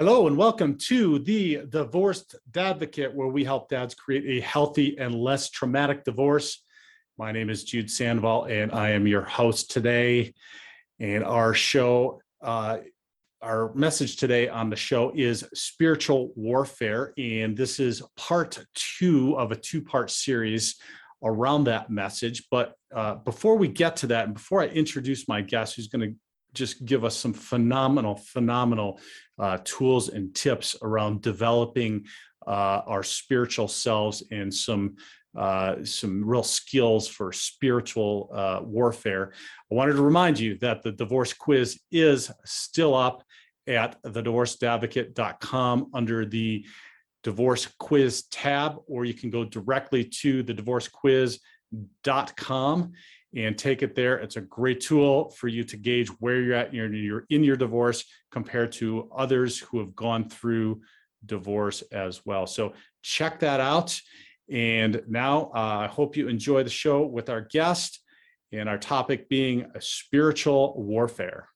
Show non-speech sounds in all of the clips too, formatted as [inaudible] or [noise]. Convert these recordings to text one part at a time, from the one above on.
Hello, and welcome to the Divorced Dadvocate, where we help dads create a healthy and less traumatic divorce. My name is Jude Sandoval, and I am your host today. And our show, uh, our message today on the show is spiritual warfare. And this is part two of a two part series around that message. But uh, before we get to that, and before I introduce my guest, who's going to just give us some phenomenal, phenomenal uh, tools and tips around developing uh, our spiritual selves and some uh, some real skills for spiritual uh, warfare. I wanted to remind you that the divorce quiz is still up at thedivorcedadvocate.com under the divorce quiz tab, or you can go directly to the divorcequiz.com and take it there. It's a great tool for you to gauge where you're at in your, in your divorce compared to others who have gone through divorce as well. So check that out. And now uh, I hope you enjoy the show with our guest and our topic being spiritual warfare.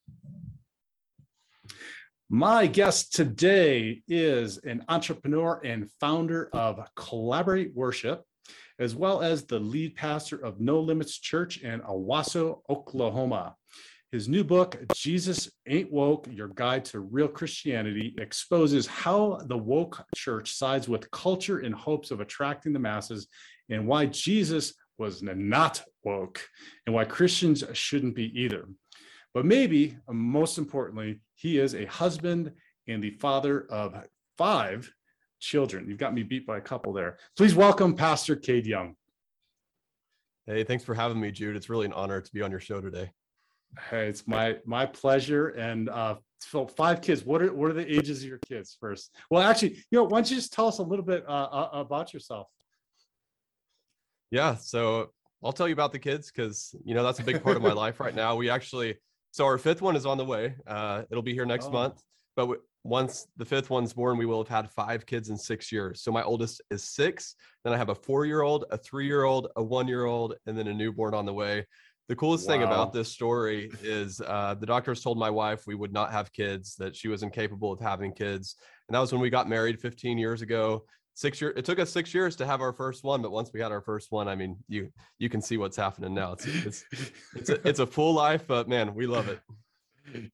My guest today is an entrepreneur and founder of Collaborate Worship as well as the lead pastor of No Limits Church in Owasso, Oklahoma. His new book, Jesus Ain't Woke Your Guide to Real Christianity, exposes how the woke church sides with culture in hopes of attracting the masses and why Jesus was not woke and why Christians shouldn't be either. But maybe most importantly, he is a husband and the father of five children. You've got me beat by a couple there. Please welcome Pastor Kade Young. Hey, thanks for having me, Jude. It's really an honor to be on your show today. Hey, it's my my pleasure. And uh, so five kids. What are what are the ages of your kids first? Well, actually, you know, why don't you just tell us a little bit uh, uh about yourself? Yeah, so I'll tell you about the kids because you know that's a big part of my [laughs] life right now. We actually, so our fifth one is on the way. Uh, it'll be here next oh. month. But once the fifth one's born, we will have had five kids in six years. So my oldest is six. Then I have a four year old, a three year old, a one year old, and then a newborn on the way. The coolest wow. thing about this story is uh, the doctors told my wife we would not have kids, that she was incapable of having kids. And that was when we got married 15 years ago. Six years. It took us six years to have our first one, but once we had our first one, I mean, you you can see what's happening now. It's it's it's a, it's a full life, but man, we love it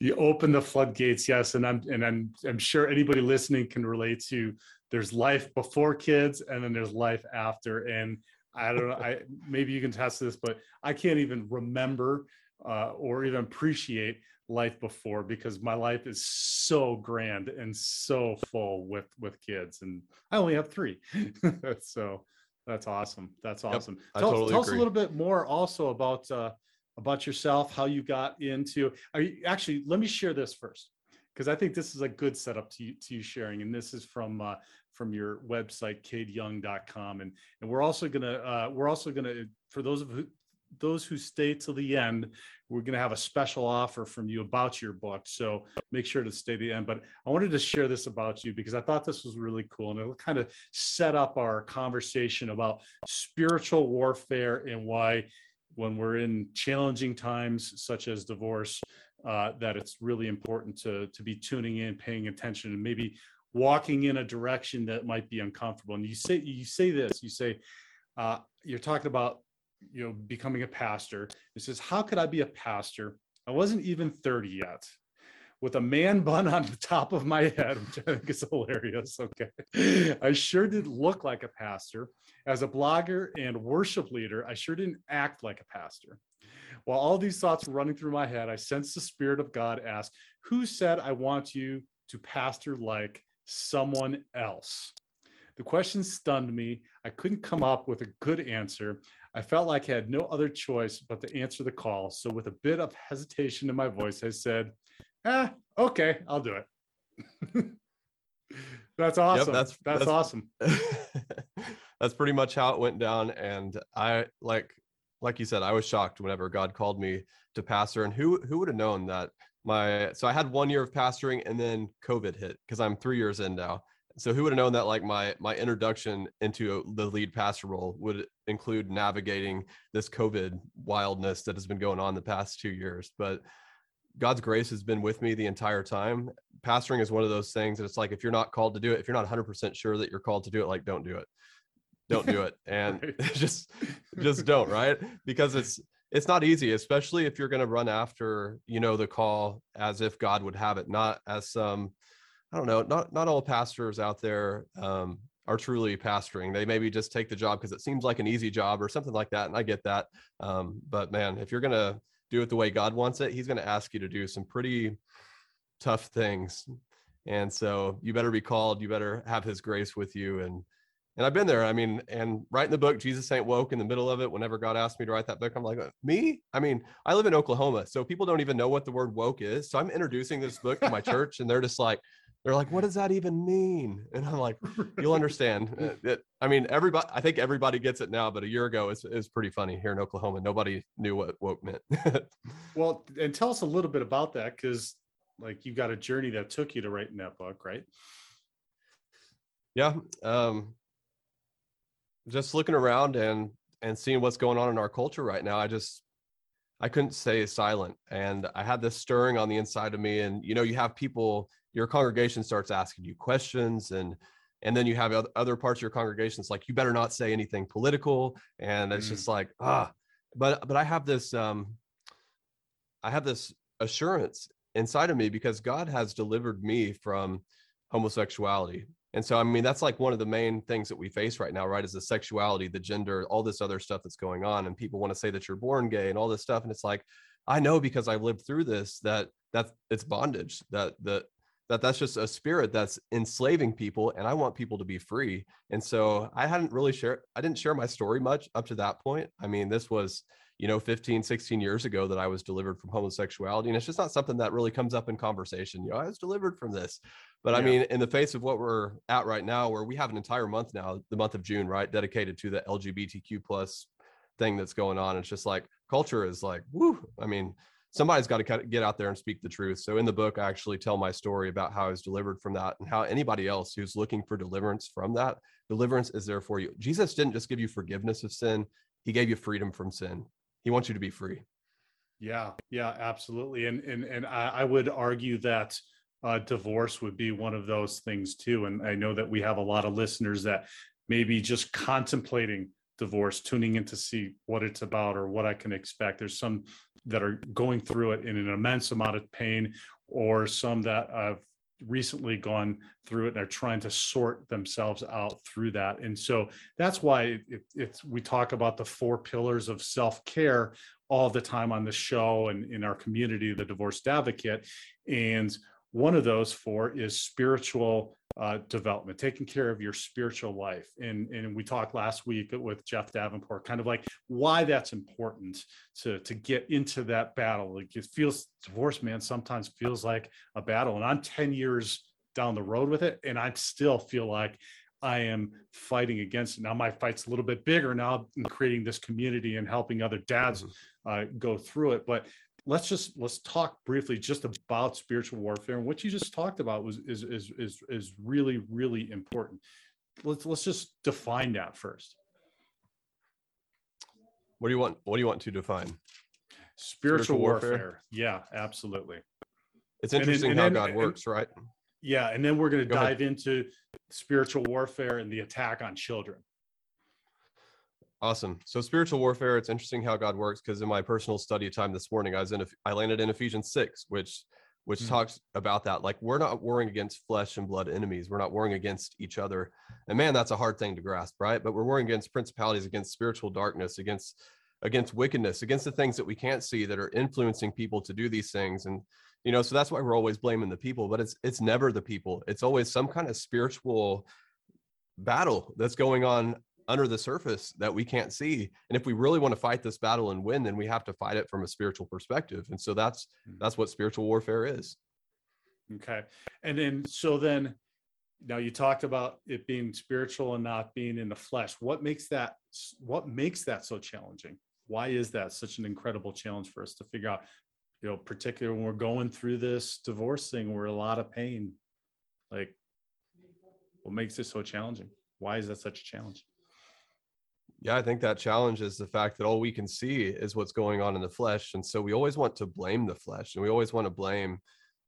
you open the floodgates yes and i'm and i'm i'm sure anybody listening can relate to there's life before kids and then there's life after. And i don't know i maybe you can test this but i can't even remember uh, or even appreciate life before because my life is so grand and so full with with kids. And i only have three. [laughs] So that's awesome. That's awesome. Yep, tell, totally tell us a little bit more also about uh, about yourself, how you got into. Are you, actually, let me share this first because I think this is a good setup to you, to you sharing. And this is from uh, from your website, kadeyoung.com. And and we're also gonna uh, we're also gonna for those of who, those who stay till the end, we're to have a special offer from you about your book. So make sure to stay to the end. But I wanted to share this about you because I thought this was really cool. And it'll kind of set up our conversation about spiritual warfare and why when we're in challenging times such as divorce, uh, that it's really important to to be tuning in, paying attention, and maybe walking in a direction that might be uncomfortable. And you say you say this, you say uh, you're talking about you know becoming a pastor. It says, how could I be a pastor? I wasn't even 30 yet with a man [laughs] bun on the top of my head, which I think is hilarious. Okay. I sure did look like a pastor. As a blogger and worship leader, I sure didn't act like a pastor. While all these thoughts were running through my head, I sensed the Spirit of God ask, Who said I want you to pastor like someone else? The question stunned me. I couldn't come up with a good answer. I felt like I had no other choice but to answer the call. So, with a bit of hesitation in my voice, I said, ah, okay, I'll do it. [laughs] that's awesome. Yep, that's, that's, that's awesome. [laughs] that's pretty much how it went down. And I like, like you said, I was shocked whenever God called me to pastor. And who who would have known that my so I had one year of pastoring and then COVID hit because I'm three years in now. So who would have known that like my my introduction into the lead pastor role would include navigating this COVID wildness that has been going on the past two years. But God's grace has been with me the entire time. pastoring is one of those things that it's like if you're not called to do it, if you're not 100% sure that you're called to do it, like don't do it. Don't do it. [laughs] And Right. [laughs] just just don't, right? Because it's it's not easy, especially if you're going to run after, you know, the call as if God would have it, not as some I don't know, not not all pastors out there um are truly pastoring. They maybe just take the job because it seems like an easy job or something like that. And I get that. Um, but man, if you're gonna do it the way God wants it, He's gonna ask you to do some pretty tough things. And so you better be called, you better have his grace with you. And and I've been there. I mean, and writing the book, Jesus Ain't Woke in the middle of it, whenever God asked me to write that book, I'm like, "Uh, me? I mean, I live in Oklahoma, so people don't even know what the word woke is. So I'm introducing this book to my [laughs] church, and they're just like, they're like, what does that even mean? And I'm like, [laughs] you'll understand. Uh, It, I mean, everybody, I think everybody gets it now, but a year ago it's it's pretty funny here in Oklahoma. Nobody knew what woke meant. [laughs] Well, and tell us a little bit about that because, like, you got a journey that took you to writing that book, right? yeah. Um, just looking around and and seeing what's going on in our culture right now, I just I couldn't stay silent, and I had this stirring on the inside of me. And you know, you have people, your congregation starts asking you questions, and and then you have oth- other parts of your congregation. It's like you better not say anything political, and it's Mm. just like ah. But but I have this um, I have this assurance inside of me because God has delivered me from homosexuality. And so, I mean, that's like one of the main things that we face right now, right? Is the sexuality, the gender, all this other stuff that's going on. And people want to say that you're born gay and all this stuff. And it's like, I know because I've lived through this that that it's bondage, that that that that's just a spirit that's enslaving people and I want people to be free. And so I hadn't really shared I didn't share my story much up to that point. I mean, this was you know 15 16 years ago that i was delivered from homosexuality and it's just not something that really comes up in conversation you know i was delivered from this but i mean in the face of what we're at right now where we have an entire month now the month of june right dedicated to the lgbtq plus thing that's going on it's just like culture is like woo i mean somebody's got to get out there and speak the truth so in the book i actually tell my story about how i was delivered from that and how anybody else who's looking for deliverance from that deliverance is there for you jesus didn't just give you forgiveness of sin he gave you freedom from sin he wants you to be free. Yeah, yeah, absolutely. And and and I, I would argue that uh, divorce would be one of those things too. And I know that we have a lot of listeners that maybe just contemplating divorce, tuning in to see what it's about or what I can expect. There's some that are going through it in an immense amount of pain, or some that have recently gone through it and are trying to sort themselves out through that. And so that's why it, it's we talk about the four pillars of self-care all the time on the show and in our community, the Divorced Dadvocate. And one of those four is spiritual uh, development, taking care of your spiritual life. And, and we talked last week with Jeff Davenport, kind of like why that's important to, to get into that battle. Like it feels, divorce, man, sometimes feels like a battle. And I'm 10 years down the road with it, and I still feel like I am fighting against it. Now my fight's a little bit bigger now in creating this community and helping other dads uh, go through it. But let's just let's talk briefly just about spiritual warfare. And what you just talked about was is is is is really really important. Let's let's just define that first. What do you want? What do you want to define? Spiritual, Spiritual warfare. warfare? Yeah, absolutely. It's And then- interesting and how then- God and- works, right? Yeah, and then we're going to Go ahead. dive into spiritual warfare and the attack on children. Awesome. So spiritual warfare, it's interesting how God works because in my personal study time this morning, I was in, I landed in Ephesians 6, which, which Mhm. talks about that. Like we're not warring against flesh and blood enemies. We're not warring against each other. And man, that's a hard thing to grasp, right? But we're warring against principalities, against spiritual darkness, against, against wickedness, against the things that we can't see that are influencing people to do these things. And, you know, so that's why we're always blaming the people, but it's, it's never the people. It's always some kind of spiritual battle that's going on under the surface that we can't see and if we really want to fight this battle and win then we have to fight it from a spiritual perspective and so that's Mhm. that's what spiritual warfare is Okay. And then, so then, now you talked about it being spiritual and not being in the flesh. What makes that, what makes that so challenging? Why is that such an incredible challenge for us to figure out? You know, particularly when we're going through this divorce thing, we're a lot of pain. Like, what makes it so challenging? Why is that such a challenge? Yeah i think that challenge is the fact that all we can see is what's going on in the flesh and so we always want to blame the flesh and we always want to blame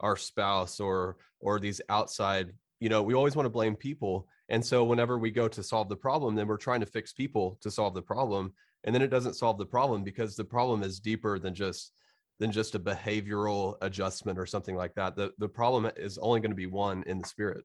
our spouse or or these outside you know we always want to blame people and so whenever we go to solve the problem then we're trying to fix people to solve the problem and then it doesn't solve the problem because the problem is deeper than just than just a behavioral adjustment or something like that. The the problem is only going to be one in the spirit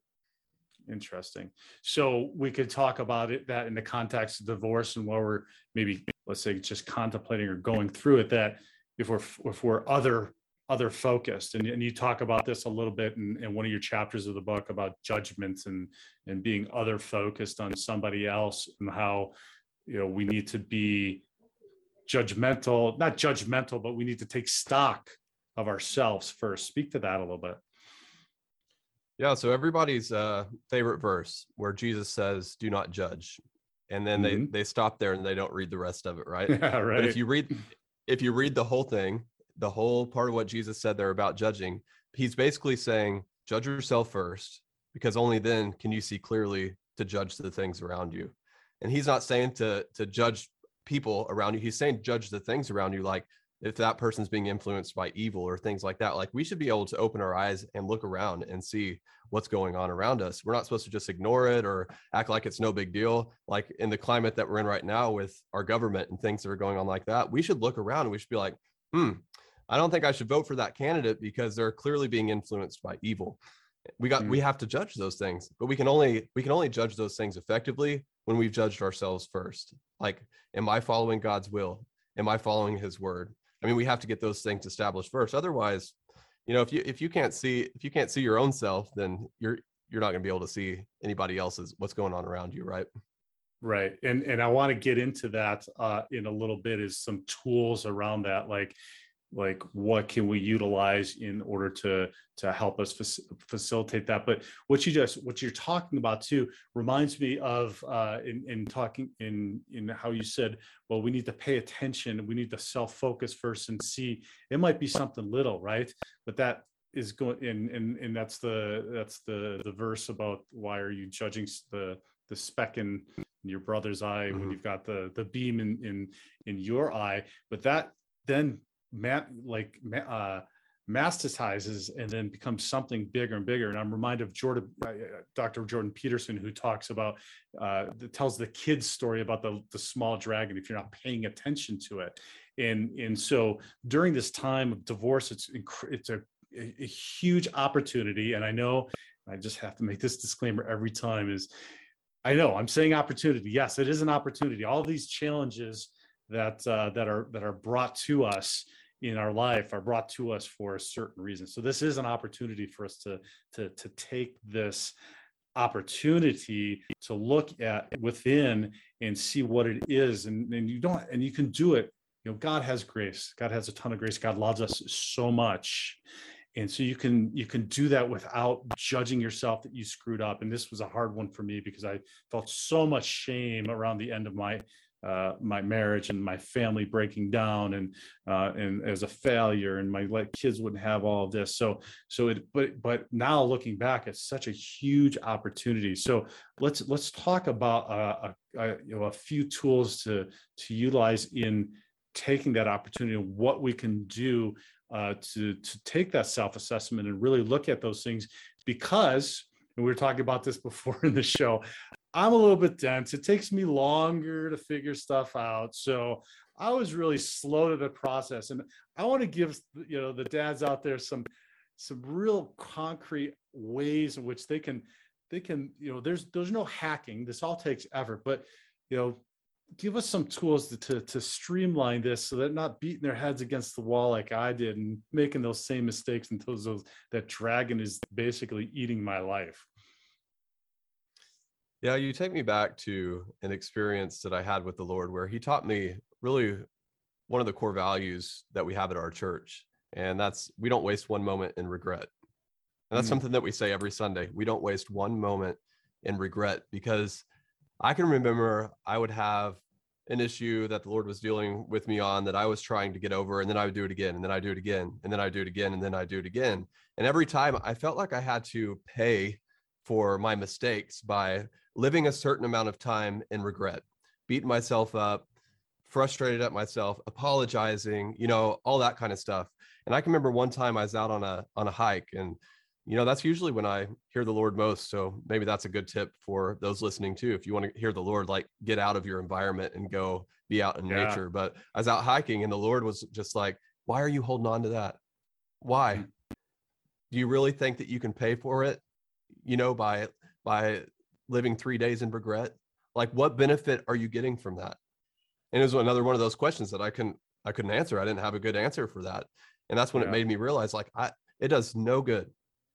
interesting. So we could talk about it that in the context of divorce and while we're maybe let's say just contemplating or going through it that if we're if we're other other focused and, and you talk about this a little bit in, in one of your chapters of the book about judgments and and being other focused on somebody else and how you know we need to be judgmental not judgmental but we need to take stock of ourselves first. Speak to that a little bit yeah so everybody's uh favorite verse where jesus says do not judge and then mm-hmm. they they stop there and they don't read the rest of it right [laughs] yeah right but if you read if you read the whole thing the whole part of what Jesus said there about judging, he's basically saying, judge yourself first, because only then can you see clearly to judge the things around you. And he's not saying to to judge people around you. He's saying judge the things around you, like if that person's being influenced by evil or things like that. Like we should be able to open our eyes and look around and see what's going on around us. We're not supposed to just ignore it or act like it's no big deal. Like in the climate that we're in right now with our government and things that are going on like that, we should look around and we should be like, hmm, I don't think I should vote for that candidate because they're clearly being influenced by evil. We got mm. we have to judge those things, but we can only we can only judge those things effectively when we've judged ourselves first. Like, am I following God's will? Am I following His word? I mean, we have to get those things established first. Otherwise, you know, if you if you can't see if you can't see your own self, then you're you're not going to be able to see anybody else's what's going on around you, right? Right. And and I want to get into that uh in a little bit is some tools around that like like what can we utilize in order to to help us fac- facilitate that? But what you just what you're talking about too reminds me of uh in in talking in in how you said well we need to pay attention we need to self focus first and see it might be something little right? But that is going in and and that's the that's the the verse about why are you judging the the speck in your brother's eye mm-hmm. when you've got the the beam in in in your eye? But that then man, like uh, masticizes and then becomes something bigger and bigger. And I'm reminded of Jordan, uh, uh Dr. Jordan Peterson, who talks about, uh, tells the kids story about the, the small dragon if you're not paying attention to it. And, and so during this time of divorce, it's, it's a, a huge opportunity. And I know I just have to make this disclaimer every time is I know I'm saying opportunity. Yes, it is an opportunity. All these challenges that uh, that are that are brought to us in our life are brought to us for a certain reason. So this is an opportunity for us to to to take this opportunity to look at within and see what it is. And, and you don't and you can do it. You know god has grace. God has a ton of grace. God loves us so much. And so you can you can do that without judging yourself that you screwed up. And this was a hard one for me because i felt so much shame around the end of my uh, my marriage and my family breaking down and uh, and as a failure and my like kids wouldn't have all of this. So so it but but now looking back it's such a huge opportunity. So let's let's talk about uh, a, a, you know a few tools to to utilize in taking that opportunity and what we can do uh, to to take that self assessment and really look at those things because we were talking about this [laughs] before in the show I'm a little bit dense. It takes me longer to figure stuff out. So I was really slow to the process. And I want to give you know the dads out there some some real concrete ways in which they can they can, you know, there's there's no hacking. This all takes effort, but you know, give us some tools to, to, to streamline this so they're not beating their heads against the wall like I did and making those same mistakes until those that dragon is basically eating my life. Yeah, you take me back to an experience that I had with the Lord where he taught me really one of the core values that we have at our church. And that's we don't waste one moment in regret. And that's mm. something that we say every Sunday. We don't waste one moment in regret because I can remember I would have an issue that the Lord was dealing with me on that I was trying to get over, and then I would do it again, and then I do it again, and then I do it again, and then I do it again. And every time I felt like I had to pay for my mistakes by living a certain amount of time in regret, beating myself up, frustrated at myself, apologizing, you know, all that kind of stuff. And I can remember one time I was out on a on a hike and you know that's usually when I hear the Lord most. So maybe that's a good tip for those listening too. If you want to hear the Lord, like get out of your environment and go be out in Yeah. nature. But I was out hiking and the Lord was just like, Why are you holding on to that? Why? Mm. Do you really think that you can pay for it? You know, by by living three days in regret? Like what benefit are you getting from that? And it was another one of those questions that I couldn't I couldn't answer. I didn't have a good answer for that. And that's when Yeah. it made me realize like I it does no good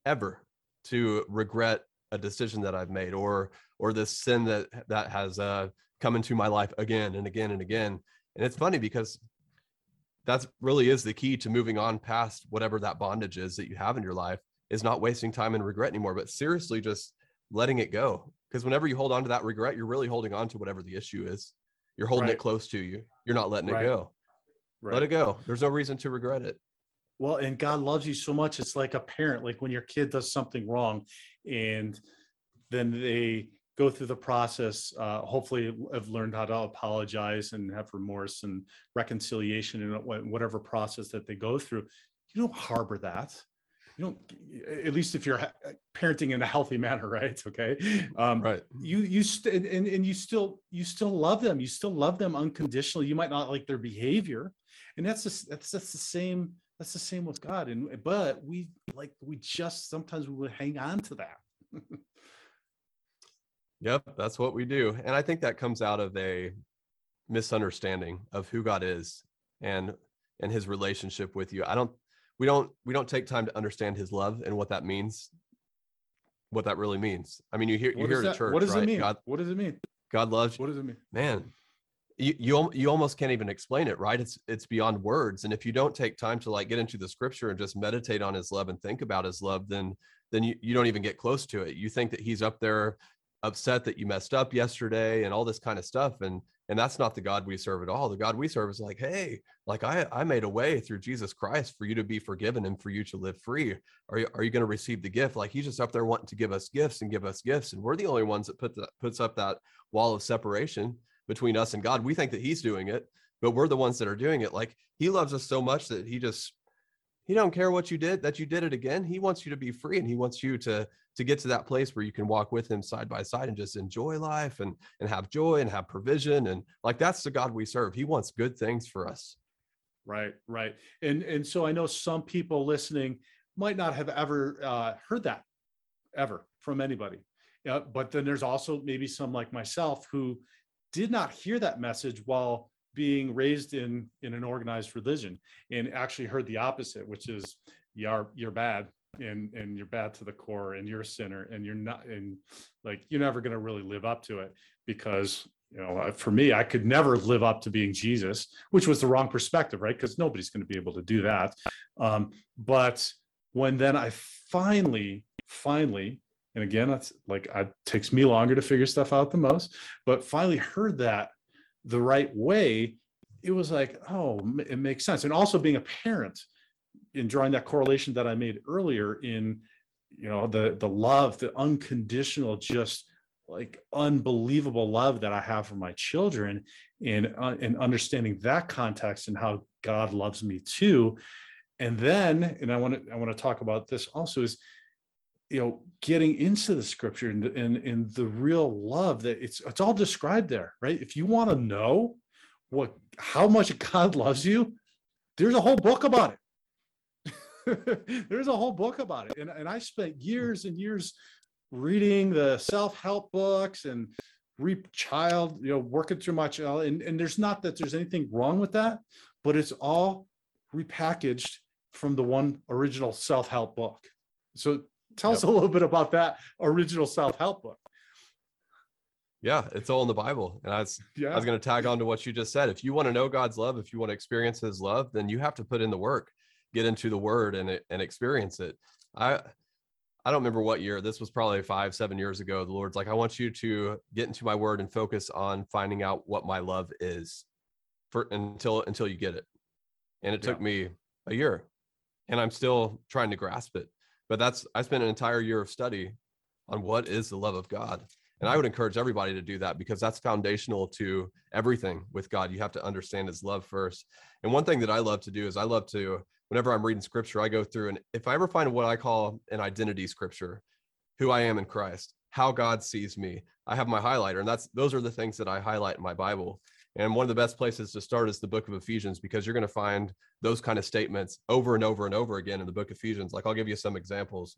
ever to regret a decision that I've made or or this sin that that has uh come into my life again and again and again. And it's funny because that's really is the key to moving on past whatever that bondage is that you have in your life is not wasting time in regret anymore, but seriously just letting it go. Because whenever you hold on to that regret, you're really holding on to whatever the issue is. You're holding Right. it close to you. You're not letting Right. it go. Let it go. There's no reason to regret it. Well, and God loves you so much. It's like a parent, like when your kid does something wrong and then they go through the process, uh, hopefully have learned how to apologize and have remorse and reconciliation and whatever process that they go through. You don't harbor that. You don't, at least if you're parenting in a healthy manner, right? [laughs] Okay. Um, Right. you you st- and, and and you still you still love them you still love them unconditionally you might not like their behavior and that's just that's that's the same that's the same with god and but we like we just sometimes we would hang on to that [laughs] Yep, that's what we do. And I think that comes out of a misunderstanding of who God is and and his relationship with you. I don't we don't we don't take time to understand his love and what that means. What that really means. I mean, you hear you what hear in church, what does right? it mean God what does it mean God loves you. what does it mean Man, you you you almost can't even explain it, right? It's it's beyond words. And if you don't take time to like get into the scripture and just meditate on his love and think about his love, then then you, you don't even get close to it. You think that he's up there upset that you messed up yesterday and all this kind of stuff. And and that's not the God we serve at all. The God we serve is like, hey, like I I made a way through Jesus Christ for you to be forgiven and for you to live free. Are you are you going to receive the gift? Like he's just up there wanting to give us gifts and give us gifts. And we're the only ones that put that puts up that wall of separation between us and God. We think that he's doing it, but we're the ones that are doing it. Like he loves us so much that he just he don't care what you did, that you did it again. He wants you to be free and he wants you to to get to that place where you can walk with him side by side and just enjoy life and and have joy and have provision and like that's the God we serve. He wants good things for us. right right and and so i know some people listening might not have ever uh, heard that ever from anybody yeah but then there's also maybe some like myself who did not hear that message while being raised in in an organized religion and actually heard the opposite which is you're you're bad and and you're bad to the core and you're a sinner and you're not and like you're never going to really live up to it because you know for me i could never live up to being jesus which was the wrong perspective right? Because nobody's going to be able to do that. Um, but when then i finally finally and again that's like it takes me longer to figure stuff out the most but finally heard that the right way it was like oh it makes sense. And also being a parent in drawing that correlation that i made earlier in you know the the love the unconditional just like unbelievable love that i have for my children and uh, and understanding that context and how god loves me too. And then and i want to i want to talk about this also is you know getting into the scripture and and, and the real love that it's it's all described there right? If you want to know what how much [laughs] god loves you there's a whole book about it. [laughs] There's a whole book about it. And, and i spent years and years reading the self-help books and re child you know working through my child and, and there's not that there's anything wrong with that but it's all repackaged from the one original self-help book. So tell us a little bit about that original self-help book Yeah, it's all in the Bible. And I was yeah I was going to tag on to what you just said. If you want to know God's love, if you want to experience his love, then you have to put in the work, get into the word and and experience it. I I don't remember what year. This was probably 5 7 years ago. The Lord's like, "I want you to get into my word and focus on finding out what my love is for until until you get it." And it took Yeah. me a year. And I'm still trying to grasp it. But that's I spent an entire year of study on what is the love of God. And I would encourage everybody to do that because that's foundational to everything with God. You have to understand his love first. And one thing that I love to do is I love to whenever I'm reading scripture, I go through and if I ever find what I call an identity scripture, who I am in Christ, how God sees me, I have my highlighter, and that's those are the things that I highlight in my Bible. And one of the best places to start is the book of Ephesians because you're going to find those kind of statements over and over and over again in the book of Ephesians. Like I'll give you some examples.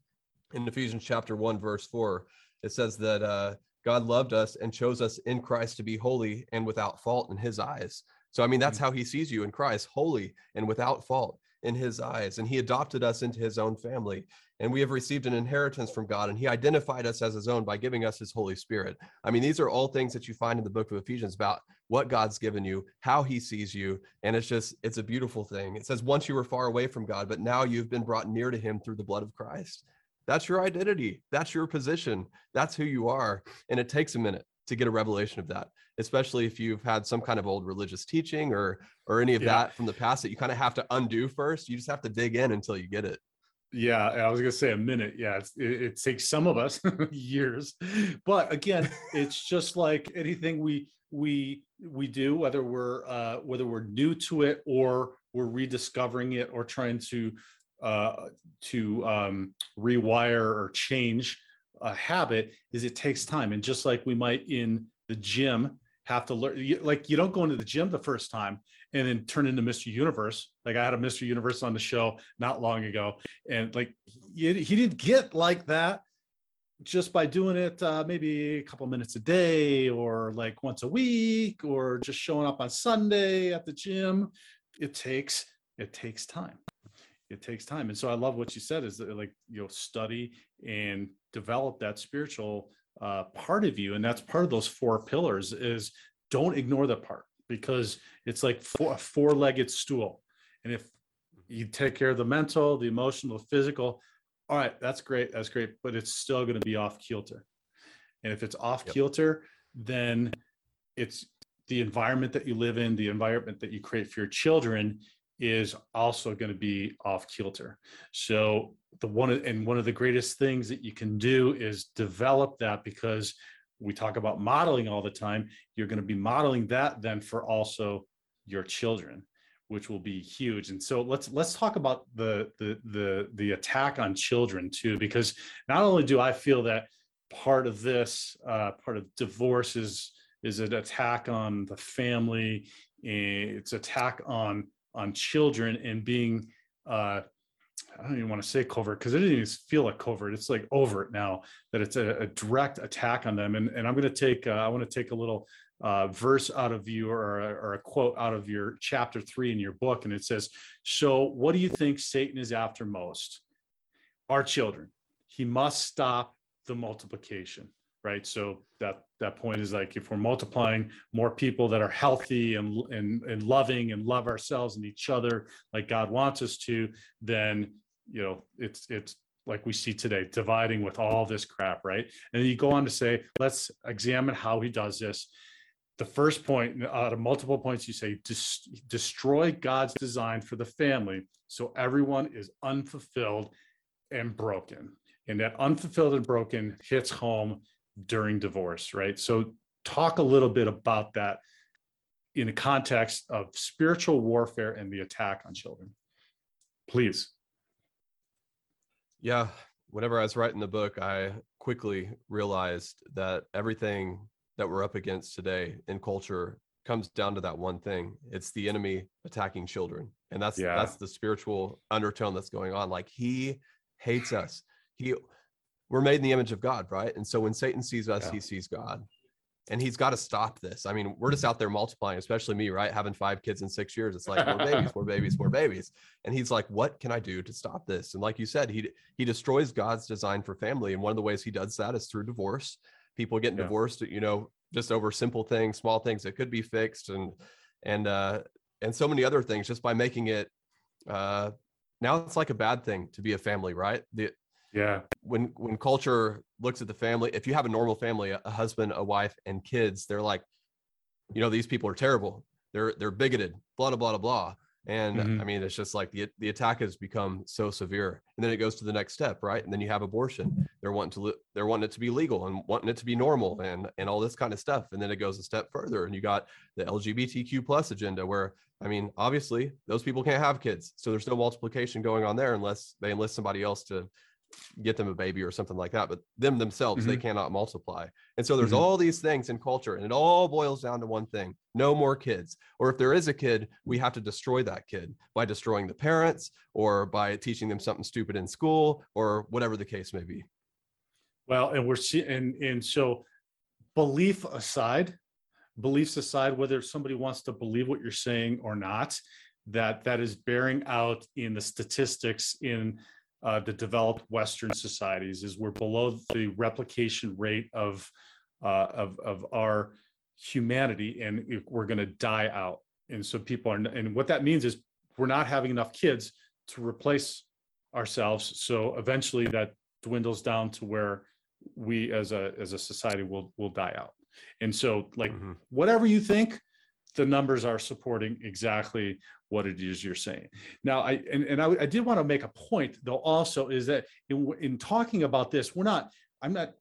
In Ephesians chapter 1, verse 4, it says that uh, God loved us and chose us in Christ to be holy and without fault in his eyes. So, I mean, that's mm. how he sees you in Christ, holy and without fault in his eyes. And he adopted us into his own family. And we have received an inheritance from God. And he identified us as his own by giving us his Holy Spirit. I mean, these are all things that you find in the book of Ephesians about what God's given you, how he sees you. And it's just, it's a beautiful thing. It says, once you were far away from God, but now you've been brought near to him through the blood of Christ. That's your identity. That's your position. That's who you are. And it takes a minute to get a revelation of that, especially if you've had some kind of old religious teaching or or any of yeah. that from the past that you kind of have to undo first. You just have to dig in until you get it. Yeah, I was gonna say a minute. Yeah, it, it takes some of us [laughs] years, but again, it's [laughs] just like anything we we we do, whether we're uh, whether we're new to it or we're rediscovering it or trying to uh, to um, rewire or change a habit is it takes time and just like we might in the gym have to learn like you don't go into the gym the first time and then turn into mr universe. Like i had a mr universe on the show not long ago and like he, he didn't get like that just by doing it uh, maybe a couple minutes a day or like once a week or just showing up on sunday at the gym. It takes it takes time. It takes time. And so i love what you said is that like you know study and develop that spiritual uh, part of you. And that's part of those four pillars is don't ignore that part because it's like four, a four-legged stool and if you take care of the mental the emotional the physical all right that's great that's great but it's still going to be off kilter and if it's off yep. kilter then it's the environment that you live in the environment that you create for your children is also going to be off kilter. So the one and one of the greatest things that you can do is develop that because we talk about modeling all the time. You're going to be modeling that then for also your children, which will be huge. And so let's let's talk about the the the the attack on children too, because not only do I feel that part of this uh, part of divorce is is an attack on the family, it's attack on on children and being uh, I don't even want to say covert because it doesn't even feel like covert. It's like overt now that it's a, a direct attack on them. And, and I'm going to take, uh, I want to take a little uh, verse out of you or a, or a quote out of your chapter three in your book. And it says, So what do you think Satan is after most? Our children. He must stop the multiplication right so that that point is like if we're multiplying more people that are healthy and and, and loving and love ourselves and each other like god wants us to then you know it's it's like we see today dividing with all this crap right and you go on to say let's examine how he does this the first point out of multiple points you say destroy god's design for the family so everyone is unfulfilled and broken and that unfulfilled and broken hits home during divorce, right? So, talk a little bit about that in the context of spiritual warfare and the attack on children, please. Yeah. Whenever I was writing the book, I quickly realized that everything that we're up against today in culture comes down to that one thing it's the enemy attacking children and that's yeah. that's the spiritual undertone that's going on like he hates us he we're made in the image of God, right? And so when Satan sees us, yeah. he sees God. And he's got to stop this. I mean, we're just out there multiplying, especially me, right? Having five kids in six years. It's like more babies, more [laughs] babies, more babies. And he's like, what can I do to stop this? And like you said, he he destroys God's design for family. And one of the ways he does that is through divorce. People getting yeah. divorced, you know, just over simple things, small things that could be fixed and and uh and so many other things just by making it uh now it's like a bad thing to be a family, right? The yeah when when culture looks at the family if you have a normal family a husband a wife and kids they're like you know these people are terrible they're they're bigoted blah blah blah blah And Mhm. I mean, it's just like the the attack has become so severe, and then it goes to the next step, right? And then you have abortion. They're wanting to li- they're wanting it to be legal and wanting it to be normal and and all this kind of stuff. And then it goes a step further, and you got the LGBTQ plus agenda, where I mean, obviously those people can't have kids, so there's no multiplication going on there unless they enlist somebody else to get them a baby or something like that. But them themselves, they cannot multiply. And so there's Mhm. all these things in culture, and it all boils down to one thing no more kids. Or if there is a kid, we have to destroy that kid by destroying the parents or by teaching them something stupid in school or whatever the case may be. Well, and we're seeing, and, and so belief aside, beliefs aside, whether somebody wants to believe what you're saying or not, that that is bearing out in the statistics in uh, the developed Western societies is we're below the replication rate of uh, of of our humanity, and we're going to die out. And so people are, and what that means is we're not having enough kids to replace ourselves. So eventually, that dwindles down to where we as a as a society will will die out. And so, like Mhm. whatever you think, the numbers are supporting exactly what it is you're saying. Now, I and, and I, I did want to make a point though. Also, is that in in talking about this, we're not. I'm not.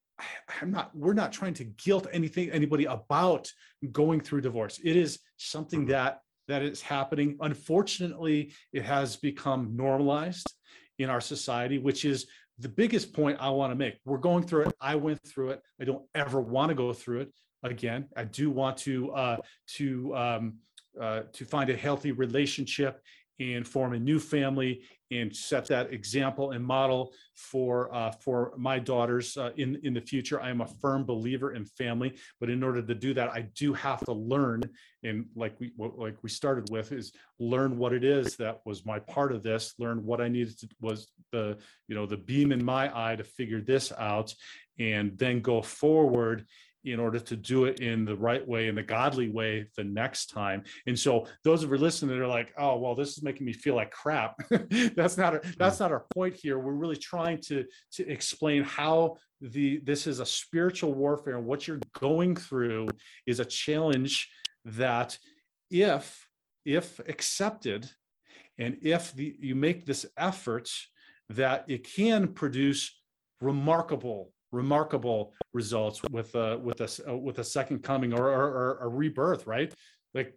I'm not. We're not trying to guilt anything anybody about going through divorce. It is something Mhm. that that is happening. Unfortunately, it has become normalized in our society, which is the biggest point I want to make. We're going through it. I went through it. I don't ever want to go through it again. I do want to uh, to um, uh, to find a healthy relationship and form a new family and set that example and model for uh, for my daughters uh, in in the future. I am a firm believer in family, but in order to do that, I do have to learn. And like we like we started with is learn what it is that was my part of this. Learn what I needed to was the you know the beam in my eye to figure this out, and then go forward in order to do it in the right way, in the godly way the next time. And so those of you listening that are like, oh, well, this is making me feel like crap. [laughs] that's not, that's not our point here. We're really trying to, to explain how the, this is a spiritual warfare and what you're going through is a challenge that if, if accepted, and if the, you make this effort, that it can produce remarkable remarkable results with a with a uh, with a second coming or, or, or a rebirth right? Like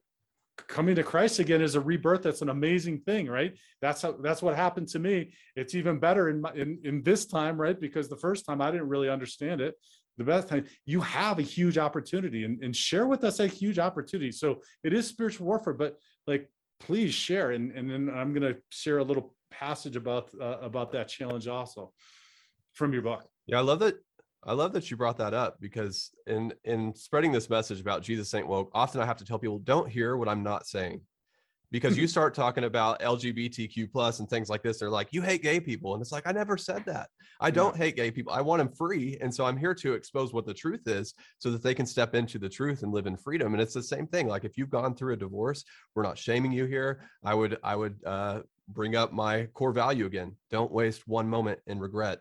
coming to christ again is a rebirth. That's an amazing thing right? That's how that's what happened to me. It's even better in my in, in this time right? Because the first time i didn't really understand it. The best time you have a huge opportunity and, and share with us a huge opportunity. So it is spiritual warfare but like please share. And and then i'm going to share a little passage about uh, about that challenge also from your book. Yeah, I love that. I love that you brought that up because in in spreading this message about Jesus ain't woke, often I have to tell people don't hear what I'm not saying. Because you [laughs] start talking about LGBTQ plus and things like this, they're like, you hate gay people. And it's like, I never said that. I don't hate gay people. I want them free. And so I'm here to expose what the truth is so that they can step into the truth and live in freedom. And it's the same thing. Like if you've gone through a divorce, we're not shaming you here. I would, I would uh bring up my core value again. Don't waste one moment in regret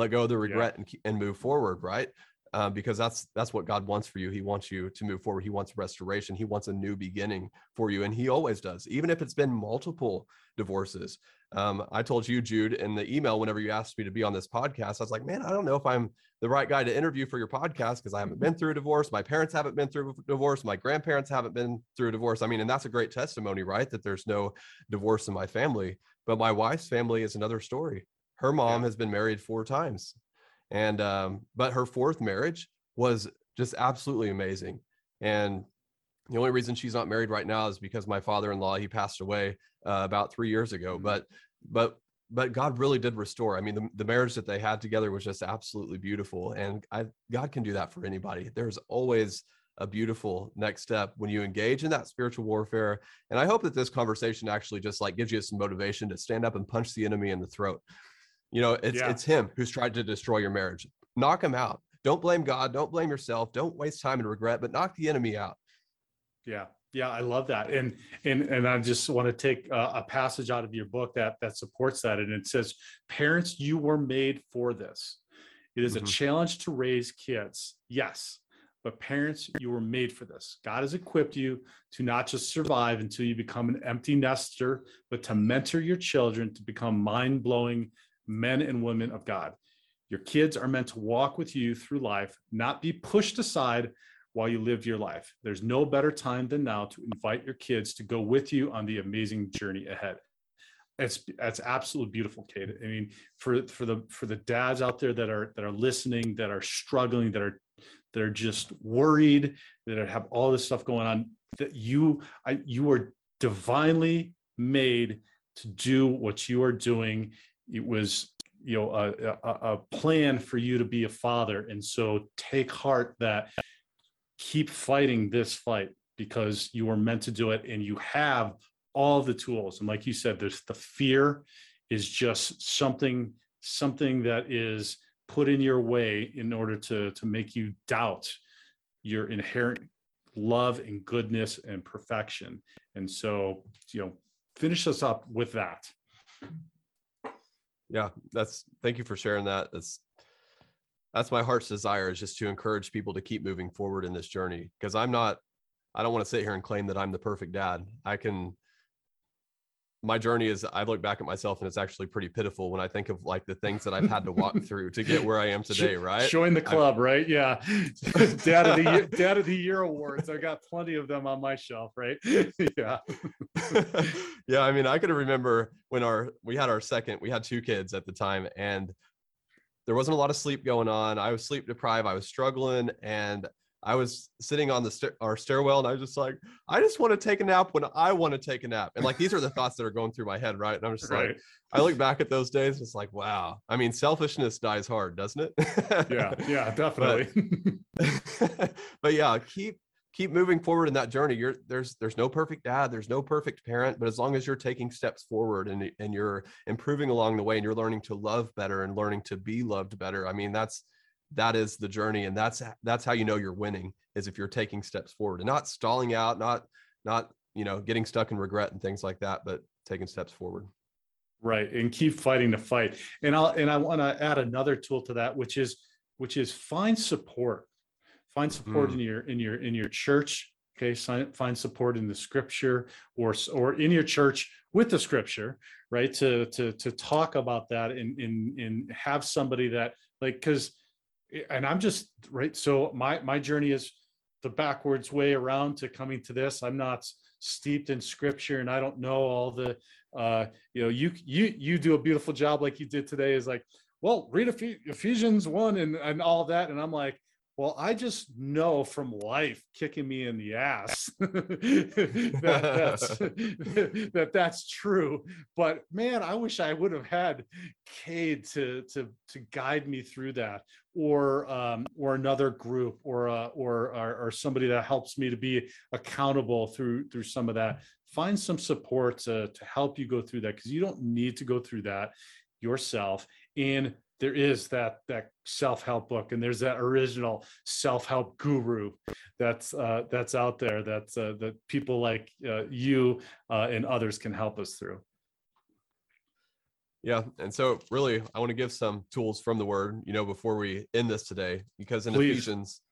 let go of the regret and, and move forward right? Uh, because that's that's what god wants for you. He wants you to move forward. He wants restoration. He wants a new beginning for you and he always does even if it's been multiple divorces. Um, i told you jude in the email whenever you asked me to be on this podcast i was like man i don't know if i'm the right guy to interview for your podcast because i haven't been through a divorce. My parents haven't been through a divorce. My grandparents haven't been through a divorce. I mean and that's a great testimony right? That there's no divorce in my family but my wife's family is another story her mom Yeah. has been married four times. And um but her fourth marriage was just absolutely amazing. And the only reason she's not married right now is because my father-in-law he passed away uh, about three years ago. Mhm. but but but god really did restore. I mean the, the marriage that they had together was just absolutely beautiful. And i god can do that for anybody. There's always a beautiful next step when you engage in that spiritual warfare. And i hope that this conversation actually just like gives you some motivation to stand up and punch the enemy in the throat you know, it's Yeah. it's him who's tried to destroy your marriage. Knock him out. Don't blame God. Don't blame yourself. Don't waste time and regret, but knock the enemy out. Yeah, yeah, I love that, and and and I just want to take uh, a passage out of your book that that supports that, and it says, "Parents, you were made for this. It is Mhm. a challenge to raise kids. Yes, but parents, you were made for this. God has equipped you to not just survive until you become an empty nester, but to mentor your children to become mind blowing men and women of God. Your kids are meant to walk with you through life, not be pushed aside while you live your life. There's no better time than now to invite your kids to go with you on the amazing journey ahead. It's that's absolutely beautiful, Kade. I mean, for for the for the dads out there that are that are listening, that are struggling, that are that are just worried, that have all this stuff going on, that you I, you are divinely made to do what you are doing. It was you know a, a, a plan for you to be a father, and so take heart that keep fighting this fight because you were meant to do it, and you have all the tools. And like you said, there's the fear is just something something that is put in your way in order to to make you doubt your inherent love and goodness and perfection. And so, you know, finish us up with that. Yeah, that's thank you for sharing that. That's that's my heart's desire is just to encourage people to keep moving forward in this journey because I'm not I don't want to sit here and claim that I'm the perfect dad. I can my journey is I look back at myself and it's actually pretty pitiful when I think of like the things that I've had to walk through to get where I am today, right? Join the club, i right? Yeah. [laughs] Dad of the year, [laughs] Dad of the Year awards. I got plenty of them on my shelf, right? [laughs] yeah. yeah. I mean, I could remember when our we had our second, we had two kids at the time, and there wasn't a lot of sleep going on. I was sleep deprived. I was struggling, and I was sitting on the our stairwell and I was just like, I just want to take a nap when I want to take a nap. And like these are the thoughts that are going through my head, right? And I'm just right. like, I look back at those days, it's like, wow. I mean, selfishness dies hard, doesn't it? yeah, yeah, [laughs] definitely. but, [laughs] but yeah, keep keep moving forward in that journey. You're there's there's no perfect dad, there's no perfect parent, but as long as you're taking steps forward and and you're improving along the way and you're learning to love better and learning to be loved better, I mean, that's that is the journey and that's that's how you know you're winning is if you're taking steps forward and not stalling out not not you know getting stuck in regret and things like that but taking steps forward. Right and keep fighting the fight. And i'll and i want to add another tool to that which is which is find support. Find support mm. in your in your in your church okay? Find support in the scripture or or in your church with the scripture right? To to to talk about that and and and have somebody that like because and I'm just right. So my my journey is the backwards way around to coming to this. I'm not steeped in scripture, and I don't know all the. Uh, you know, you you you do a beautiful job like you did today. Is like, well, read Ephesians one and and all that, and I'm like, well, I just know from life kicking me in the ass [laughs] that, that's, [laughs] [laughs] that that's true. But man, I wish I would have had Kade to to to guide me through that, or um, or another group, or uh, or, or or somebody that helps me to be accountable through through some of that. Find some support to to help you go through that because you don't need to go through that yourself. And there is that that self-help book and there's that original self-help guru that's uh, that's out there that's uh, that people like uh, you uh, and others can help us through yeah and so really i want to give some tools from the word you know before we end this today because in Please. ephesians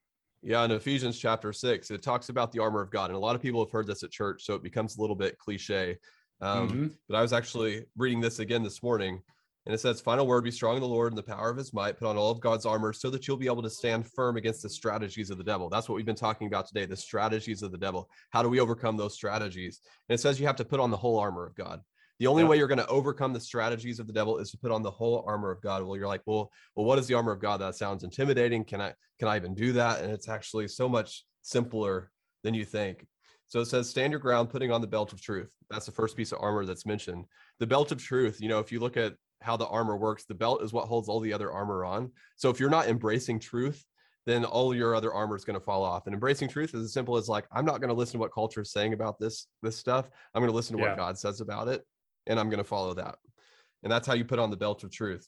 yeah in ephesians chapter 6 it talks about the armor of god and a lot of people have heard this at church so it becomes a little bit cliche um, mm-hmm. but i was actually reading this again this morning and it says, Final word, be strong in the Lord and the power of his might, put on all of God's armor so that you'll be able to stand firm against the strategies of the devil. That's what we've been talking about today the strategies of the devil. How do we overcome those strategies? And it says you have to put on the whole armor of God. The only yeah. way you're going to overcome the strategies of the devil is to put on the whole armor of God. Well, you're like, well, well, what is the armor of God? That sounds intimidating. Can I can I even do that? And it's actually so much simpler than you think. So it says, stand your ground, putting on the belt of truth. That's the first piece of armor that's mentioned. The belt of truth, you know, if you look at how the armor works. The belt is what holds all the other armor on. So if you're not embracing truth, then all your other armor is going to fall off. And embracing truth is as simple as like, I'm not going to listen to what culture is saying about this this stuff. I'm going to listen to yeah. what God says about it, and I'm going to follow that. And that's how you put on the belt of truth.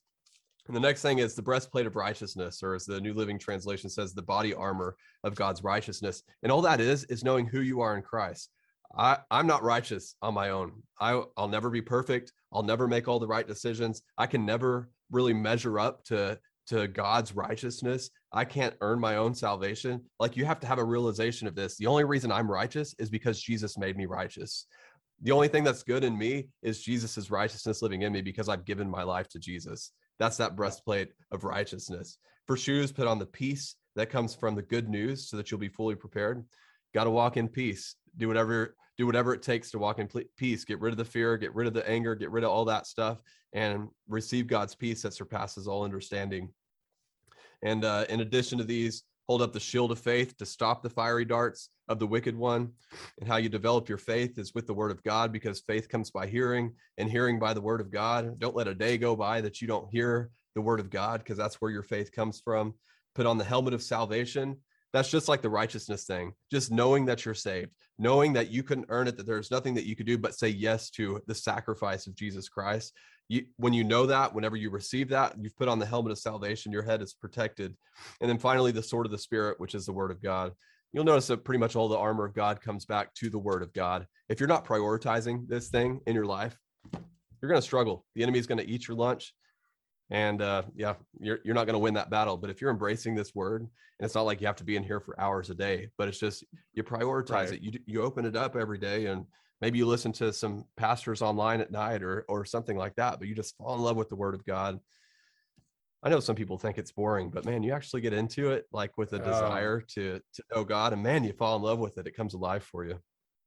And the next thing is the breastplate of righteousness, or as the New Living Translation says, the body armor of God's righteousness. And all that is is knowing who you are in Christ. I, I'm not righteous on my own. I, I'll never be perfect. I'll never make all the right decisions. I can never really measure up to to God's righteousness. I can't earn my own salvation. Like you have to have a realization of this. The only reason I'm righteous is because Jesus made me righteous. The only thing that's good in me is Jesus's righteousness living in me because I've given my life to Jesus. That's that breastplate of righteousness. For shoes, put on the peace that comes from the good news so that you'll be fully prepared. Got to walk in peace. Do whatever do whatever it takes to walk in peace. Get rid of the fear, get rid of the anger, get rid of all that stuff and receive God's peace that surpasses all understanding. And uh, in addition to these, hold up the shield of faith to stop the fiery darts of the wicked one. And how you develop your faith is with the word of God, because faith comes by hearing and hearing by the word of God. Don't let a day go by that you don't hear the word of God, because that's where your faith comes from. Put on the helmet of salvation. That's just like the righteousness thing, just knowing that you're saved, knowing that you couldn't earn it, that there's nothing that you could do but say yes to the sacrifice of Jesus Christ you, when you know that, whenever you receive that, you've put on the helmet of salvation, your head is protected. And then finally, the sword of the Spirit, which is the word of God. You'll notice that pretty much all the armor of God comes back to the word of God. If you're not prioritizing this thing in your life, you're going to struggle. The enemy is going to eat your lunch. And uh, yeah, you're, you're not going to win that battle. But if you're embracing this word, and it's not like you have to be in here for hours a day, but it's just you prioritize right. it. You, you open it up every day and maybe you listen to some pastors online at night or or something like that but you just fall in love with the word of god i know some people think it's boring but man you actually get into it like with a oh. desire to to know god and man you fall in love with it it comes alive for you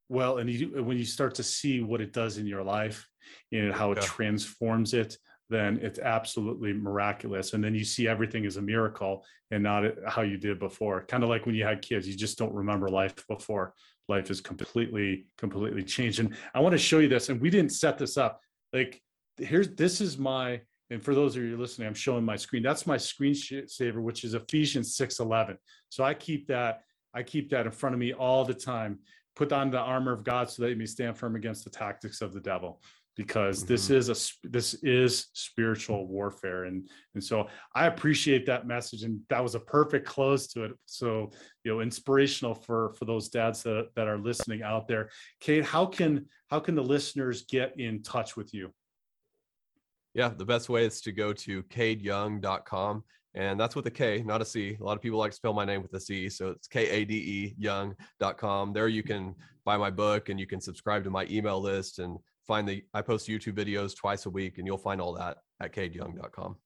well and you when you start to see what it does in your life and how it yeah. transforms it then it's absolutely miraculous. And then you see everything as a miracle and not how you did before. Kind of like when you had kids you just don't remember life before. Life is completely completely changed. And i want to show you this and we didn't set this up. Like here's this is my and for those of you listening i'm showing my screen. That's my screensaver which is ephesians 6 11 so i keep that i keep that in front of me all the time. Put on the armor of god so that you may stand firm against the tactics of the devil because mm-hmm. this is a this is spiritual warfare and and so i appreciate that message and that was a perfect close to it so you know inspirational for for those dads that, that are listening out there Kade how can how can the listeners get in touch with you yeah the best way is to go to kadeyoung.com and that's with a K, not a C. A lot of people like to spell my name with a C, so it's K A D E young.com. There you can buy my book and you can subscribe to my email list and find the I post YouTube videos twice a week, and you'll find all that at kadeyoung.com.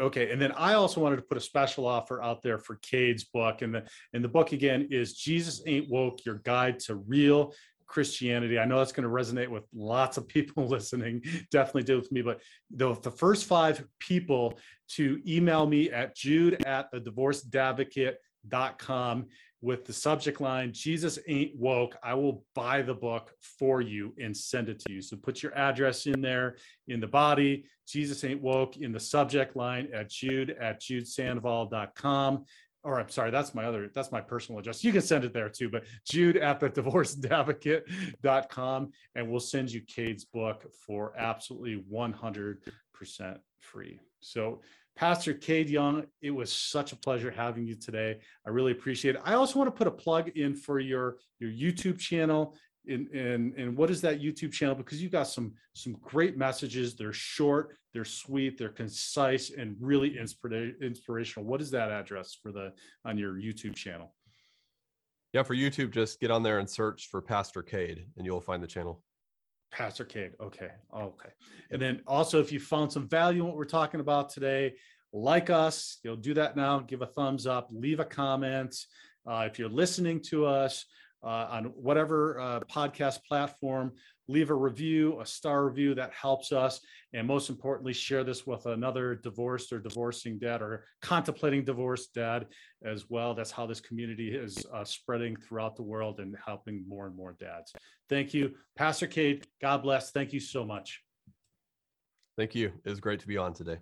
Okay, and then I also wanted to put a special offer out there for Kade's book, and the and the book again is Jesus Ain't Woke: Your Guide to Real Christianity. I know that's going to resonate with lots of people [laughs] listening. Definitely did with me. But the, the first five people to email me at jude at the divorceddadvocate.com with the subject line jesus ain't woke. I will buy the book for you and send it to you. So put your address in there in the body jesus ain't woke in the subject line at jude at judesandoval.com or i'm sorry that's my other that's my personal address. You can send it there too but jude at the divorceddadvocate.com and we'll send you Kade's book for absolutely 100% free. So Pastor Kade Young, it was such a pleasure having you today. I really appreciate it. I also want to put a plug in for your your YouTube channel. And, and, and what is that YouTube channel? Because you got some some great messages. They're short, they're sweet, they're concise, and really inspirational. What is that address for the on your YouTube channel? Yeah, for YouTube, just get on there and search for Pastor Cade, and you'll find the channel. Pastor Kade. Okay. Okay. And then also, if you found some value in what we're talking about today, like us, you'll do that now. Give a thumbs up, leave a comment. Uh, if you're listening to us uh, on whatever uh, podcast platform, leave a review, a star review that helps us. And most importantly, share this with another divorced or divorcing dad or contemplating divorced dad as well. That's how this community is uh, spreading throughout the world and helping more and more dads. Thank you, Pastor Kade. God bless. Thank you so much. Thank you. It was great to be on today.